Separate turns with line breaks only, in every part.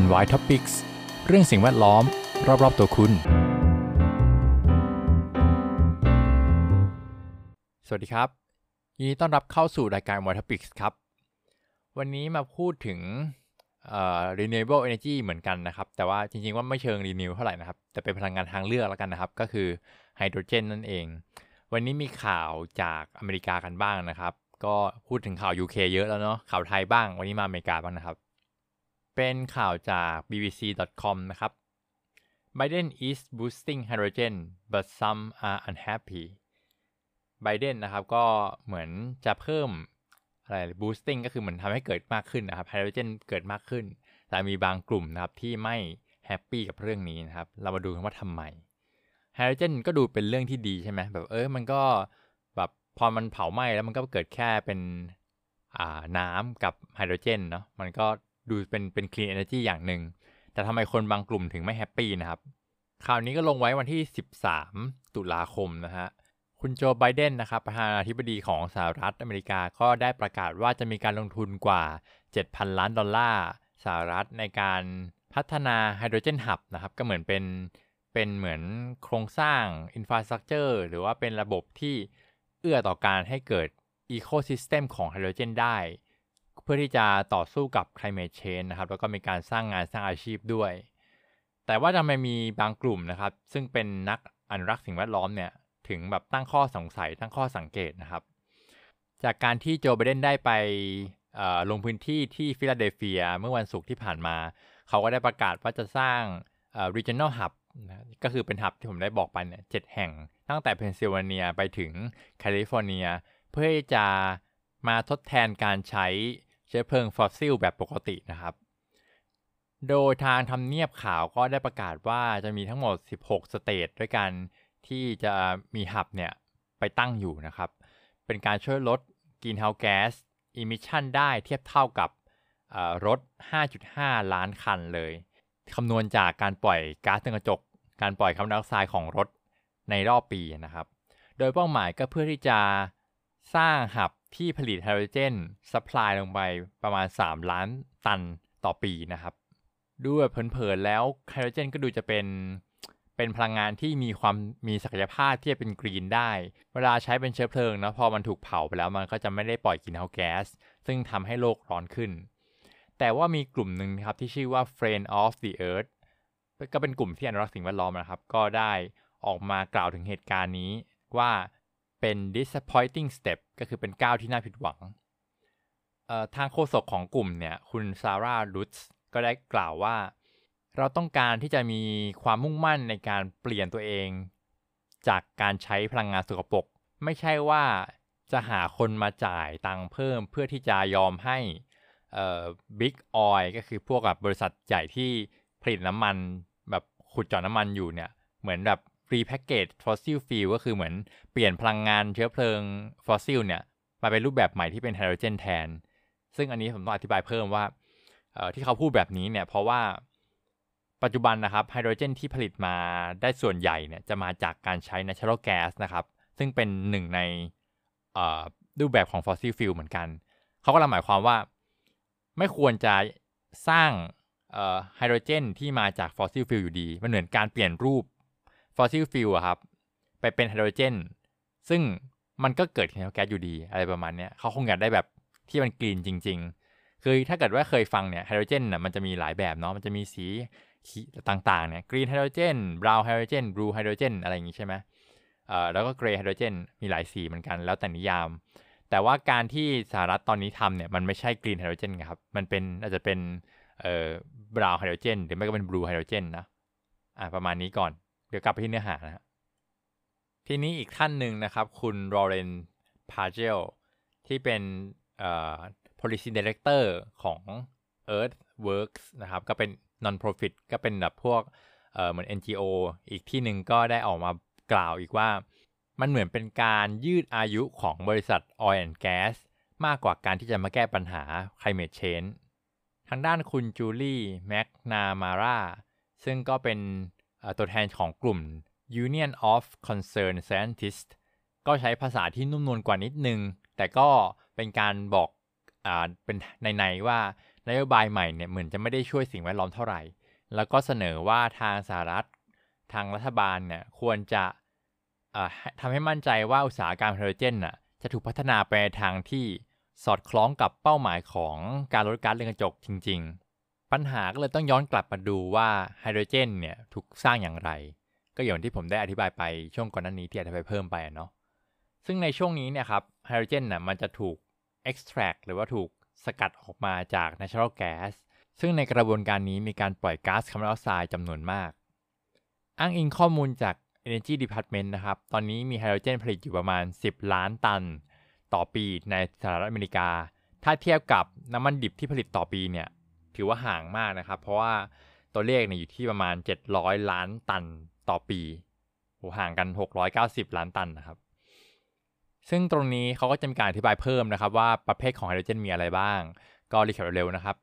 NY Topics เรื่องสิ่งแวดล้อม รอบๆตัวคุณ สวัสดีครับ ยินดีต้อนรับเข้าสู่รายการ NY Topics ครับ วันนี้มาพูดถึง renewable energy เหมือนกันนะครับ แต่ว่าจริงๆว่าไม่เชิง renew เท่าไหร่นะครับ แต่เป็นพลังงานทางเลือกแล้วกันนะครับ ก็คือไฮโดรเจนนั่นเอง วันนี้มีข่าวจากอเมริกากันบ้างนะครับ ก็พูดถึงข่าว UK เยอะแล้วเนาะข่าวไทยบ้าง วันนี้มาอเมริกาบ้างนะครับ เป็นข่าวจาก bbc.com นะครับ Biden is boosting hydrogen but some are unhappy ไบเดนนะครับก็เหมือนจะเพิ่มอะไร boosting ก็คือเหมือนทำให้เกิดมากขึ้นนะครับไฮโดรเจนเกิดมากขึ้น แต่มีบางกลุ่มนะครับที่ไม่แฮปปี้กับเรื่องนี้นะครับ เรามาดูกันว่าทำไมไฮโดรเจนก็ดูเป็นเรื่องที่ดีใช่ไหมแบบเออมันก็แบบพอมันเผาไหม้แล้วมันก็เกิดแค่เป็นอ่าน้ำกับไฮโดรเจนเนาะมันก็ ดูเป็นเป็น clean energy อย่างหนึ่ง แต่ทำไมคนบางกลุ่มถึงไม่แฮปปี้นะครับ ข่าวนี้ก็ลงไว้วันที่ 13 ตุลาคมนะฮะ คุณโจ ไบเดนนะครับ ประธานาธิบดีของสหรัฐอเมริกาก็ได้ประกาศว่าจะมีการลงทุนกว่า 7,000 ล้านดอลลาร์สหรัฐในการพัฒนาไฮโดรเจนฮับนะครับ ก็เหมือนเป็นเป็นเหมือนโครงสร้าง infrastructure หรือว่าเป็นระบบที่เอื้อต่อการให้เกิด ecosystem ของไฮโดรเจนได้ เพื่อที่จะต่อสู้กับ climate change นะครับ แล้วก็มีการสร้างงานสร้างอาชีพด้วย แต่ว่าทำไมมีบางกลุ่มนะครับ ซึ่งเป็นนักอนุรักษ์สิ่งแวดล้อมเนี่ย ถึงแบบตั้งข้อสงสัยตั้งข้อสังเกตนะครับ จากการที่โจไบเดนได้ไปลงพื้นที่ที่ฟิลาเดลเฟียเมื่อวันศุกร์ที่ผ่านมา เขาก็ได้ประกาศว่าจะสร้าง regional hub นะก็คือเป็น hub ที่ผมได้บอกไปเนี่ยเจ็ดแห่ง ตั้งแต่เพนซิลเวเนียไปถึงแคลิฟอร์เนีย เพื่อที่จะมาทดแทนการใช้ เชื้อเพลิงฟอสซิลแบบปกตินะครับ โดยทางทำเนียบขาวก็ได้ประกาศว่าจะมีทั้งหมด 16 state ด้วยกันที่จะมี hub เนี่ยไปตั้งอยู่นะครับ เป็นการช่วยลด greenhouse gas emission ได้เทียบเท่ากับรถ 5.5 ล้านคันเลย คำนวณจากการปล่อยก๊าซเรือนกระจก การปล่อยคาร์บอนไดออกไซด์ของรถในรอบปีนะครับ โดยเป้าหมายก็เพื่อที่จะสร้าง hub ที่ผลิตไฮโดรเจน supply ลงไปประมาณ 3 ล้านตันต่อปีนะครับดูแบบเผินๆแล้วไฮโดรเจนก็ดูจะเป็นเป็นพลังงานที่มีความมีศักยภาพที่จะเป็น green ได้ เวลาใช้เป็นเชื้อเพลิงนะพอมันถูกเผาไปแล้วมันก็จะไม่ได้ปล่อยกลิ่นเฮาแก๊ส ซึ่งทำให้โลกร้อนขึ้น แต่ว่ามีกลุ่มหนึ่งครับที่ชื่อว่า Friend of the Earth ก็เป็นกลุ่มที่อนุรักษ์สิ่งแวดล้อมนะครับ ก็ได้ออกมากล่าวถึงเหตุการณ์นี้ว่า เป็น disappointing step ก็คือเป็นก้าวที่น่าผิดหวัง ทางโฆษกของกลุ่มเนี่ย คุณซาร่าลุตส์ก็ได้กล่าวว่า เราต้องการที่จะมีความมุ่งมั่นในการเปลี่ยนตัวเอง จากการใช้พลังงานสกปรกไม่ใช่ว่าจะหาคนมาจ่ายตังค์เพิ่มเพื่อที่จะยอมให้ Big Oil ก็คือพวกกับบริษัทใหญ่ที่ผลิตน้ำมันแบบขุดเจาะน้ำมันอยู่เนี่ย เหมือนแบบ repackage fossil fuel ก็คือเหมือนเปลี่ยนพลังงานเชื้อเพลิงฟอสซิลเนี่ยมาเป็นรูปแบบใหม่ที่เป็นไฮโดรเจนแทน ซึ่งอันนี้ผมต้องอธิบายเพิ่มว่าที่เขาพูดแบบนี้เนี่ยเพราะว่าปัจจุบันนะครับไฮโดรเจนที่ผลิตมาได้ส่วนใหญ่เนี่ยจะมาจากการใช้ natural gas นะครับซึ่งเป็นหนึ่งในรูปแบบของ fossil fuel เหมือนกัน เขาก็หมายความว่าไม่ควรจะสร้างไฮโดรเจนที่มาจาก fossil fuel อยู่ดี มันเหมือนการเปลี่ยนรูป fossil fuel อะครับ ไปเป็นไฮโดรเจน ซึ่งมันก็เกิดแก๊สอยู่ดีอะไรประมาณนี้เขาคงอยากได้แบบที่มัน green จริง ๆ คือถ้าเกิดว่าเคยฟังเนี่ยไฮโดรเจนน่ะมันจะมีหลายแบบเนาะมันจะมีสีต่างๆเนี่ย green hydrogen brown hydrogen blue hydrogen อะไรอย่างงี้ใช่ไหมเอ่อแล้วก็ grey hydrogen มีหลายสีเหมือนกันแล้วแต่นิยาม แต่ว่าการที่สหรัฐตอนนี้ทำเนี่ยมันไม่ใช่ green hydrogen ครับมันเป็นอาจจะเป็นเอ่อ brown hydrogen หรือไม่ก็เป็น blue hydrogen นะอ่าประมาณนี้ก่อน เดี๋ยวกลับไปที่เนื้อหานะฮะทีนี้อีกท่านหนึ่งนะครับ คุณโรเรนพาเจลที่เป็นเอ่อ policy director ของ Earth Works นะครับ ก็เป็น non-profit ก็เป็นแบบพวกเอ่อเหมือน NGO อีกที่หนึ่งก็ได้ออกมากล่าวอีกว่า มันเหมือนเป็นการยืดอายุของบริษัท Oil and Gas มากกว่าการที่จะมาแก้ปัญหา climate change ทางด้านคุณจูลี่แมกนามาร่าซึ่งก็เป็น ตัวแทนของกลุ่ม Union of Concerned Scientists ก็ใช้ภาษาที่นุ่มนวลกว่านิดนึง แต่ก็เป็นการบอกอ่าเป็นในๆว่านโยบายใหม่เนี่ยเหมือนจะไม่ได้ช่วยสิ่งแวดล้อมเท่าไหร่ แล้วก็เสนอว่าทางสหรัฐทางรัฐบาลเนี่ยควรจะทำให้มั่นใจว่าอุตสาหกรรมไฮโดรเจนน่ะจะถูกพัฒนาไปในทางที่สอดคล้องกับเป้าหมายของการลดก๊าซเรือนกระจกจริง ๆ ปัญหาก็เลยต้องย้อนกลับมาดูว่าไฮโดรเจนเนี่ยถูกสร้างอย่างไร ก็อย่างที่ผมได้อธิบายไปช่วงก่อนหน้านี้ที่อธิบายเพิ่มไปเนาะซึ่งในช่วงนี้เนี่ยครับไฮโดรเจนน่ะมันจะถูก extract หรือว่าถูกสกัดออกมาจาก natural gas ซึ่งในกระบวนการนี้มีการปล่อยก๊าซคาร์บอนไดออกไซด์จำนวนมาก อ้างอิงข้อมูลจาก Energy Department นะครับ ตอนนี้มีไฮโดรเจนผลิตอยู่ประมาณ 10 ล้านตัน ต่อปีในสหรัฐอเมริกา ถ้าเทียบกับน้ำมันดิบที่ผลิตต่อปีเนี่ย ถือว่าห่างมากนะครับ เพราะว่าตัวเลขเนี่ยอยู่ที่ประมาณ 700 ล้านตันต่อปีโหห่างกัน 690 ล้านตันนะครับ ซึ่งตรงนี้เขาก็จะมีการอธิบายเพิ่มนะครับ ว่าประเภทของไฮโดรเจนมีอะไรบ้าง ก็ recap เร็วนะครับ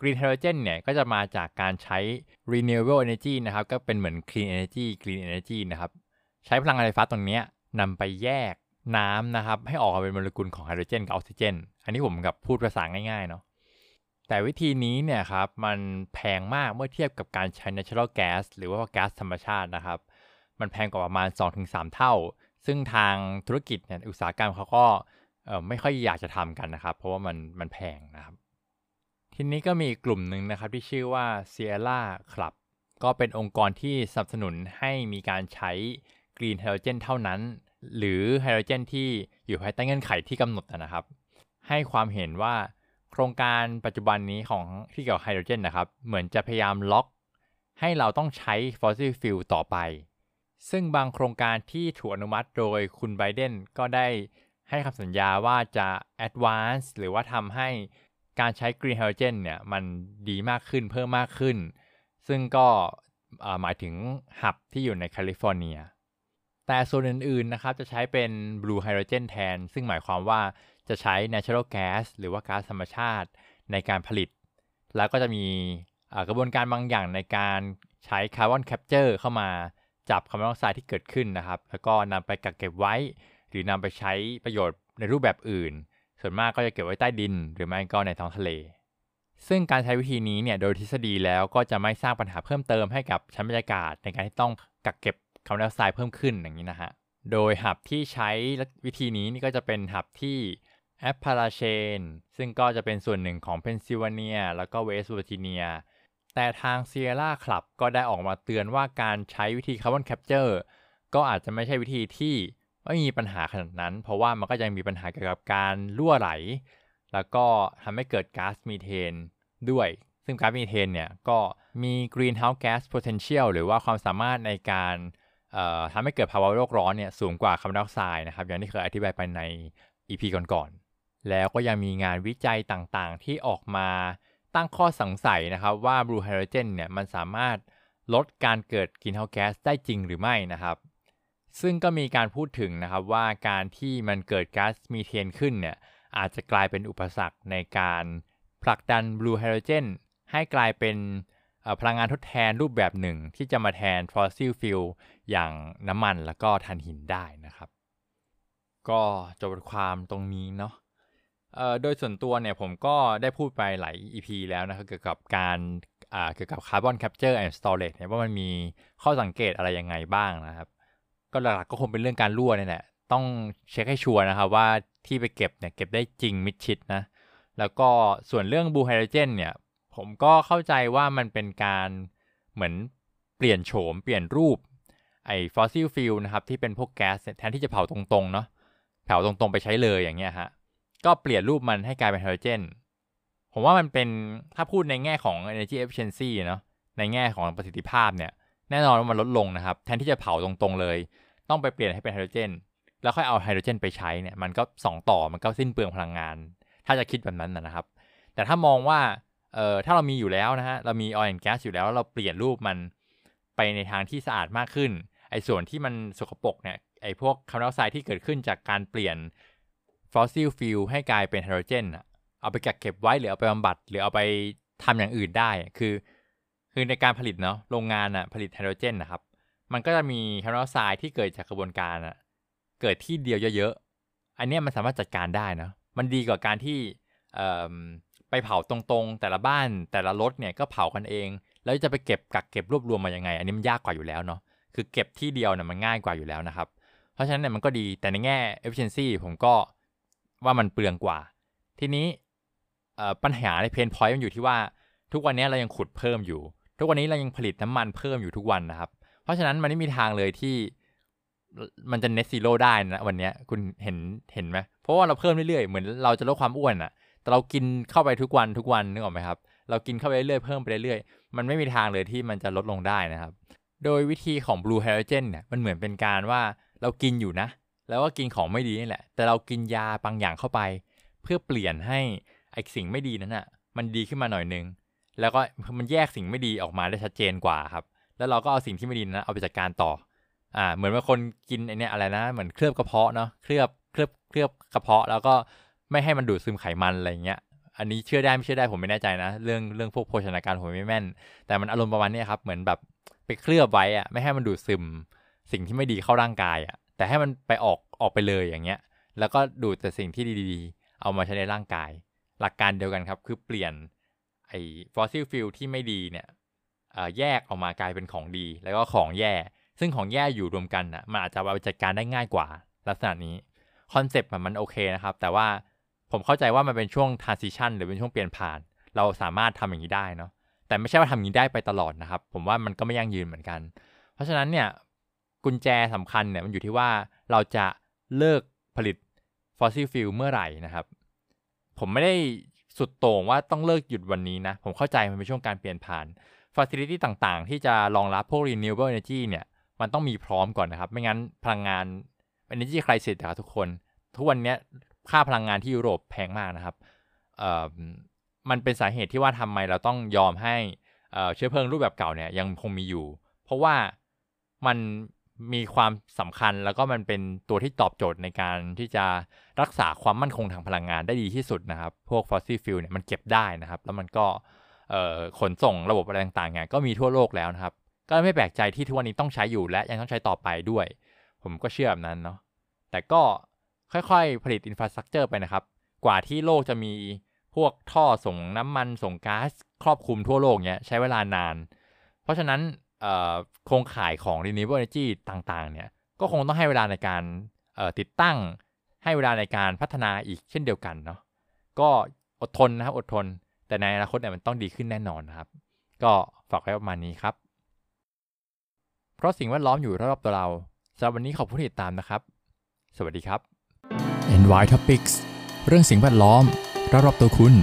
Green Hydrogen เนี่ยก็จะมาจากการใช้ Renewable Energy นะครับ ก็เป็นเหมือน Clean Energy Green Energy นะครับ ใช้พลังงานไฟฟ้าตรงนี้นำไปแยกน้ำนะครับ ให้ออกมาเป็นโมเลกุลของไฮโดรเจนกับออกซิเจน อันนี้ผมกับพูดภาษาง่ายๆเนาะ แต่วิธีนี้เนี่ยครับมันแพงมากเมื่อเทียบกับการใช้ natural gas หรือว่าก๊าซธรรมชาตินะครับ มันแพงกว่าประมาณ 2-3 เท่า ซึ่งทางธุรกิจเนี่ยอุตสาหกรรมเขาก็ไม่ค่อยอยากจะทำกันนะครับ เพราะว่ามันมันแพงนะครับ ทีนี้ก็มีกลุ่มหนึ่งนะครับที่ชื่อว่า Sierra Club ก็เป็นองค์กรที่สนับสนุนให้มีการใช้ Green Hydrogen เท่านั้น หรือไฮโดรเจนที่อยู่ภายใต้เงื่อนไขที่กำหนดนะครับ ให้ความเห็นว่า โครงการปัจจุบันนี้ของที่เกี่ยวกับไฮโดรเจนนะครับ เหมือนจะพยายามล็อก ให้เราต้องใช้ fossil fuel ต่อไป ซึ่งบางโครงการที่ถูกอนุมัติโดยคุณไบเดนก็ได้ให้คำสัญญาว่าจะ advance หรือว่าทำให้การใช้ green hydrogen เนี่ย มันดีมากขึ้นเพิ่มมากขึ้น ซึ่งก็หมายถึง hub ที่อยู่ในแคลิฟอร์เนียแต่ส่วนอื่นๆนะครับจะใช้เป็น blue hydrogen แทน ซึ่งหมายความว่า จะใช้ natural gas หรือว่าก๊าซธรรมชาติในการผลิต แล้วก็จะมีกระบวนการบางอย่างในการใช้ carbon capture เข้ามาจับคาร์บอนไดออกไซด์ที่เกิดขึ้นนะครับ แล้วก็นำไปกักเก็บไว้ หรือนำไปใช้ประโยชน์ในรูปแบบอื่น ส่วนมากก็จะเก็บไว้ใต้ดิน หรือไม่ก็ในท้องทะเล ซึ่งการใช้วิธีนี้เนี่ยโดยทฤษฎีแล้วก็จะไม่สร้างปัญหาเพิ่มเติมให้กับชั้นบรรยากาศในการที่ต้องกักเก็บคาร์บอนไดออกไซด์เพิ่มขึ้นอย่างนี้นะฮะ โดย hub ที่ใช้วิธีนี้นี่ก็จะเป็น hub ที่ Appalachian ซึ่งก็จะเป็นส่วนหนึ่งของเพนซิลเวเนีย แล้วก็เวสต์เวอร์จิเนีย แต่ทาง Sierra Club ก็ได้ออกมาเตือนว่าการใช้วิธี carbon capture ก็อาจจะไม่ใช่วิธีที่ไม่มีปัญหาขนาดนั้น เพราะว่ามันก็ยังมีปัญหาเกี่ยวกับการรั่วไหล แล้วก็ทำให้เกิดก๊าซมีเทนด้วย ซึ่งก๊าซมีเทนเนี่ยก็มี greenhouse gas potential หรือว่าความสามารถในการทำให้เกิดภาวะโลกร้อนเนี่ยสูงกว่าคาร์บอนไดออกไซด์นะครับอย่างที่เคยอธิบายไปใน EP ก่อน แล้วก็ยังมีงานวิจัยต่างๆ ที่ออกมาตั้งข้อสงสัยนะครับว่าบลูไฮโดรเจนเนี่ยมันสามารถลดการเกิดกินเฮาแก๊สได้จริงหรือไม่นะครับ ซึ่งก็มีการพูดถึงนะครับว่าการที่มันเกิดก๊าซมีเทนขึ้นเนี่ยอาจจะกลายเป็นอุปสรรคในการผลักดัน blue hydrogen ให้กลายเป็นพลังงานทดแทนรูปแบบหนึ่ง ที่จะมาแทน fossil fuel อย่างน้ำมันแล้วก็ถ่านหินได้นะครับ ก็จบบทความตรงนี้เนาะ โดยส่วนตัวเนี่ยผมก็ได้พูดไปหลาย EP แล้วนะครับเกี่ยวกับการเกี่ยวกับ carbon capture and storage เนี่ยว่ามันมีข้อสังเกตอะไรยังไงบ้างนะครับ ก็หลักๆก็คงเป็นเรื่องการรั่วเนี่ยแหละต้องเช็คให้ชัวร์นะครับว่าที่ไปเก็บเนี่ยเก็บได้จริงมิดชิดนะ แล้วก็ส่วนเรื่อง blue hydrogen เนี่ยผมก็เข้าใจว่ามันเป็นการเหมือนเปลี่ยนโฉมเปลี่ยนรูปไอ้ fossil fuel นะครับที่เป็นพวกแก๊สแทนที่จะเผาตรงๆเนาะเผาตรงๆไปใช้เลยอย่างเงี้ยฮะ ก็เปลี่ยนรูปมันให้กลายเป็นไฮโดรเจน ผมว่ามันเป็นถ้าพูดในแง่ของ energy efficiency เนาะในแง่ของประสิทธิภาพเนี่ยแน่นอนว่ามันลดลงนะครับ แทนที่จะเผาตรงๆเลย ต้องไปเปลี่ยนให้เป็นไฮโดรเจน แล้วค่อยเอาไฮโดรเจนไปใช้เนี่ยมันก็ 2 ต่อมันก็สิ้นเปลืองพลังงาน ถ้าจะคิดแบบนั้นนะครับ แต่ถ้ามองว่าเอ่อถ้าเรามีอยู่แล้วนะฮะเรามี oil gas อยู่แล้ว เราเปลี่ยนรูปมันไปในทางที่สะอาดมากขึ้นไอ้ส่วนที่มันสกปรกเนี่ยไอ้พวกคาร์บอนไดออกไซด์ที่เกิดขึ้นจากการเปลี่ยน fossil fuel ให้กลายเป็นไฮโดรเจนอะเอาไปกักเก็บไว้หรือเอาไปบำบัด หรือเอาไปทำอย่างอื่นได้คือ คือในการผลิตเนาะโรงงานอะผลิตไฮโดรเจนนะครับ มันก็จะมีคาร์บอนไดออกไซด์ที่เกิดจากกระบวนการอะเกิดที่เดียวเยอะๆ อันนี้มันสามารถจัดการได้นะมันดีกว่าการที่ไปไปเผาตรงๆ แต่ละบ้านแต่ละรถเนี่ยก็เผากันเอง แล้วจะไปเก็บกักเก็บรวบรวมมายังไง อันนี้มันยากกว่าอยู่แล้วเนาะคือเก็บที่เดียวเนี่ยมันง่ายกว่าอยู่แล้วนะครับ เพราะฉะนั้นเนี่ยมันก็ดีแต่ในแง่ efficiency ผมก็ ว่ามันเปลืองกว่า ทีนี้ปัญหาในเพนพอยต์มันอยู่ที่ว่าทุกวันนี้เรายังขุดเพิ่มอยู่ ทุกวันนี้เรายังผลิตน้ำมันเพิ่มอยู่ทุกวันนะครับ เพราะฉะนั้นมันไม่มีทางเลยที่มันจะ net zero ได้นะวันนี้คุณเห็นเห็นไหมเพราะว่าเราเพิ่มเรื่อยๆ เหมือนเราจะลดความอ้วนอะแต่เรากินเข้าไปทุกวันทุกวันนึกออกไหมครับ เรากินเข้าไปเรื่อยๆเพิ่มไปเรื่อยๆมันไม่มีทางเลยที่มันจะลดลงได้นะครับ โดยวิธีของ blue hydrogen เนี่ยมันเหมือนเป็นการว่าเรากินอยู่นะ แล้วก็กินของไม่ดีนี่แหละ แต่เรากินยาบางอย่างเข้าไป เพื่อเปลี่ยนให้ไอสิ่งไม่ดีนั้นอะ่ะ มันดีขึ้นมาหน่อยนึง แล้วก็มันแยกสิ่งไม่ดีออกมาได้ชัดเจนกว่าครับ แล้วเราก็เอาสิ่งที่ไม่ดีนั้นเอาไปจัดการต่อ อ่า เหมือนว่าคนกินไอเนี้ยอะไรนะ เหมือนเคลือบกระเพาะเนาะ เคลือบ เคลือบ เคลือบกระเพาะ แล้วก็ไม่ให้มันดูดซึมไขมันอะไรเงี้ย อันนี้เชื่อได้ไม่เชื่อได้ผมไม่แน่ใจนะ เรื่องเรื่องพวกโภชนาการผมไม่แม่น แต่มันอารมณ์ประมาณนี้ครับ เหมือนแบบไปเคลือบไว้อะไม่ให้มันดูดซึมสิ่งที่ไม่ดีเข้าร่างกายอะ แต่ให้มันไปออกออกไปเลยอย่างเงี้ย แล้วก็ดูดแต่สิ่งที่ดีๆ เอามาใช้ในร่างกาย หลักการเดียวกันครับ คือเปลี่ยนไอ้ fossil fuel ที่ไม่ดีเนี่ยแยกออกมากลายเป็นของดี แล้วก็ของแย่ ซึ่งของแย่อยู่รวมกันอะมันอาจจะเอาไปจัดการได้ง่ายกว่า ลักษณะนี้คอนเซปต์มันโอเคนะครับ แต่ว่าผมเข้าใจว่ามันเป็นช่วง transition หรือเป็นช่วงเปลี่ยนผ่าน เราสามารถทำอย่างนี้ได้เนาะแต่ไม่ใช่ว่าทำอย่างนี้ได้ไปตลอดนะครับ ผมว่ามันก็ไม่ยั่งยืนเหมือนกัน เพราะฉะนั้นเนี่ย กุญแจสำคัญเนี่ยมันอยู่ที่ว่าเราจะเลิกผลิต fossil fuel เมื่อไหร่นะครับ ผมไม่ได้สุดโต่งว่าต้องเลิกหยุดวันนี้นะ ผมเข้าใจมันเป็นช่วงการเปลี่ยนผ่านฟ a ซิลิตี้ต่างๆ ที่จะรองรับพวก renewable energy เนี่ย มันต้องมีพร้อมก่อนนะครับ ไม่งั้นพลังงาน energy crisis นะครับทุกคน ทุกวันนี้ค่าพลังงานที่ยุโรปแพงมากนะครับเอ่อมันเป็นสาเหตุที่ว่าทำไมเราต้องยอมให้เชื้อเพลิงรูปแบบเก่าเนี่ยยังคงมีอยู่ เพราะว่ามัน มีความสำคัญแล้วก็มันเป็นตัวที่ตอบโจทย์ในการที่จะรักษาความมั่นคงทางพลังงานได้ดีที่สุดนะครับ พวก fossil fuel เนี่ยมันเก็บได้นะครับ แล้วมันก็ขนส่งระบบอะไรต่างๆเนี่ยก็มีทั่วโลกแล้วนะครับ ก็ไม่แปลกใจที่ทุกวันนี้ต้องใช้อยู่และยังต้องใช้ต่อไปด้วย ผมก็เชื่อแบบนั้นเนาะแต่ก็ค่อยๆ ผลิตอินฟราสตรักเจอร์ไปนะครับ กว่าที่โลกจะมีพวกท่อส่งน้ำมันส่งก๊าซครอบคลุมทั่วโลกเนี่ยใช้เวลานาน เพราะฉะนั้น โครงข่ายของ renewable energy ต่างๆ เนี่ย ก็คงต้องให้เวลาในการติดตั้ง ให้เวลาในการพัฒนาอีกเช่นเดียวกันเนาะ ก็อดทนนะครับอดทน แต่ในอนาคตเนี่ยมันต้องดีขึ้นแน่นอนนะครับ ก็ฝากไว้ประมาณนี้ครับ เพราะสิ่งแวดล้อมอยู่รอบตัวเราสำหรับวันนี้ขอบคุณที่ติดตามนะครับ สวัสดีครับ
NY Topics เรื่องสิ่งแวดล้อมรอบๆตัวคุณ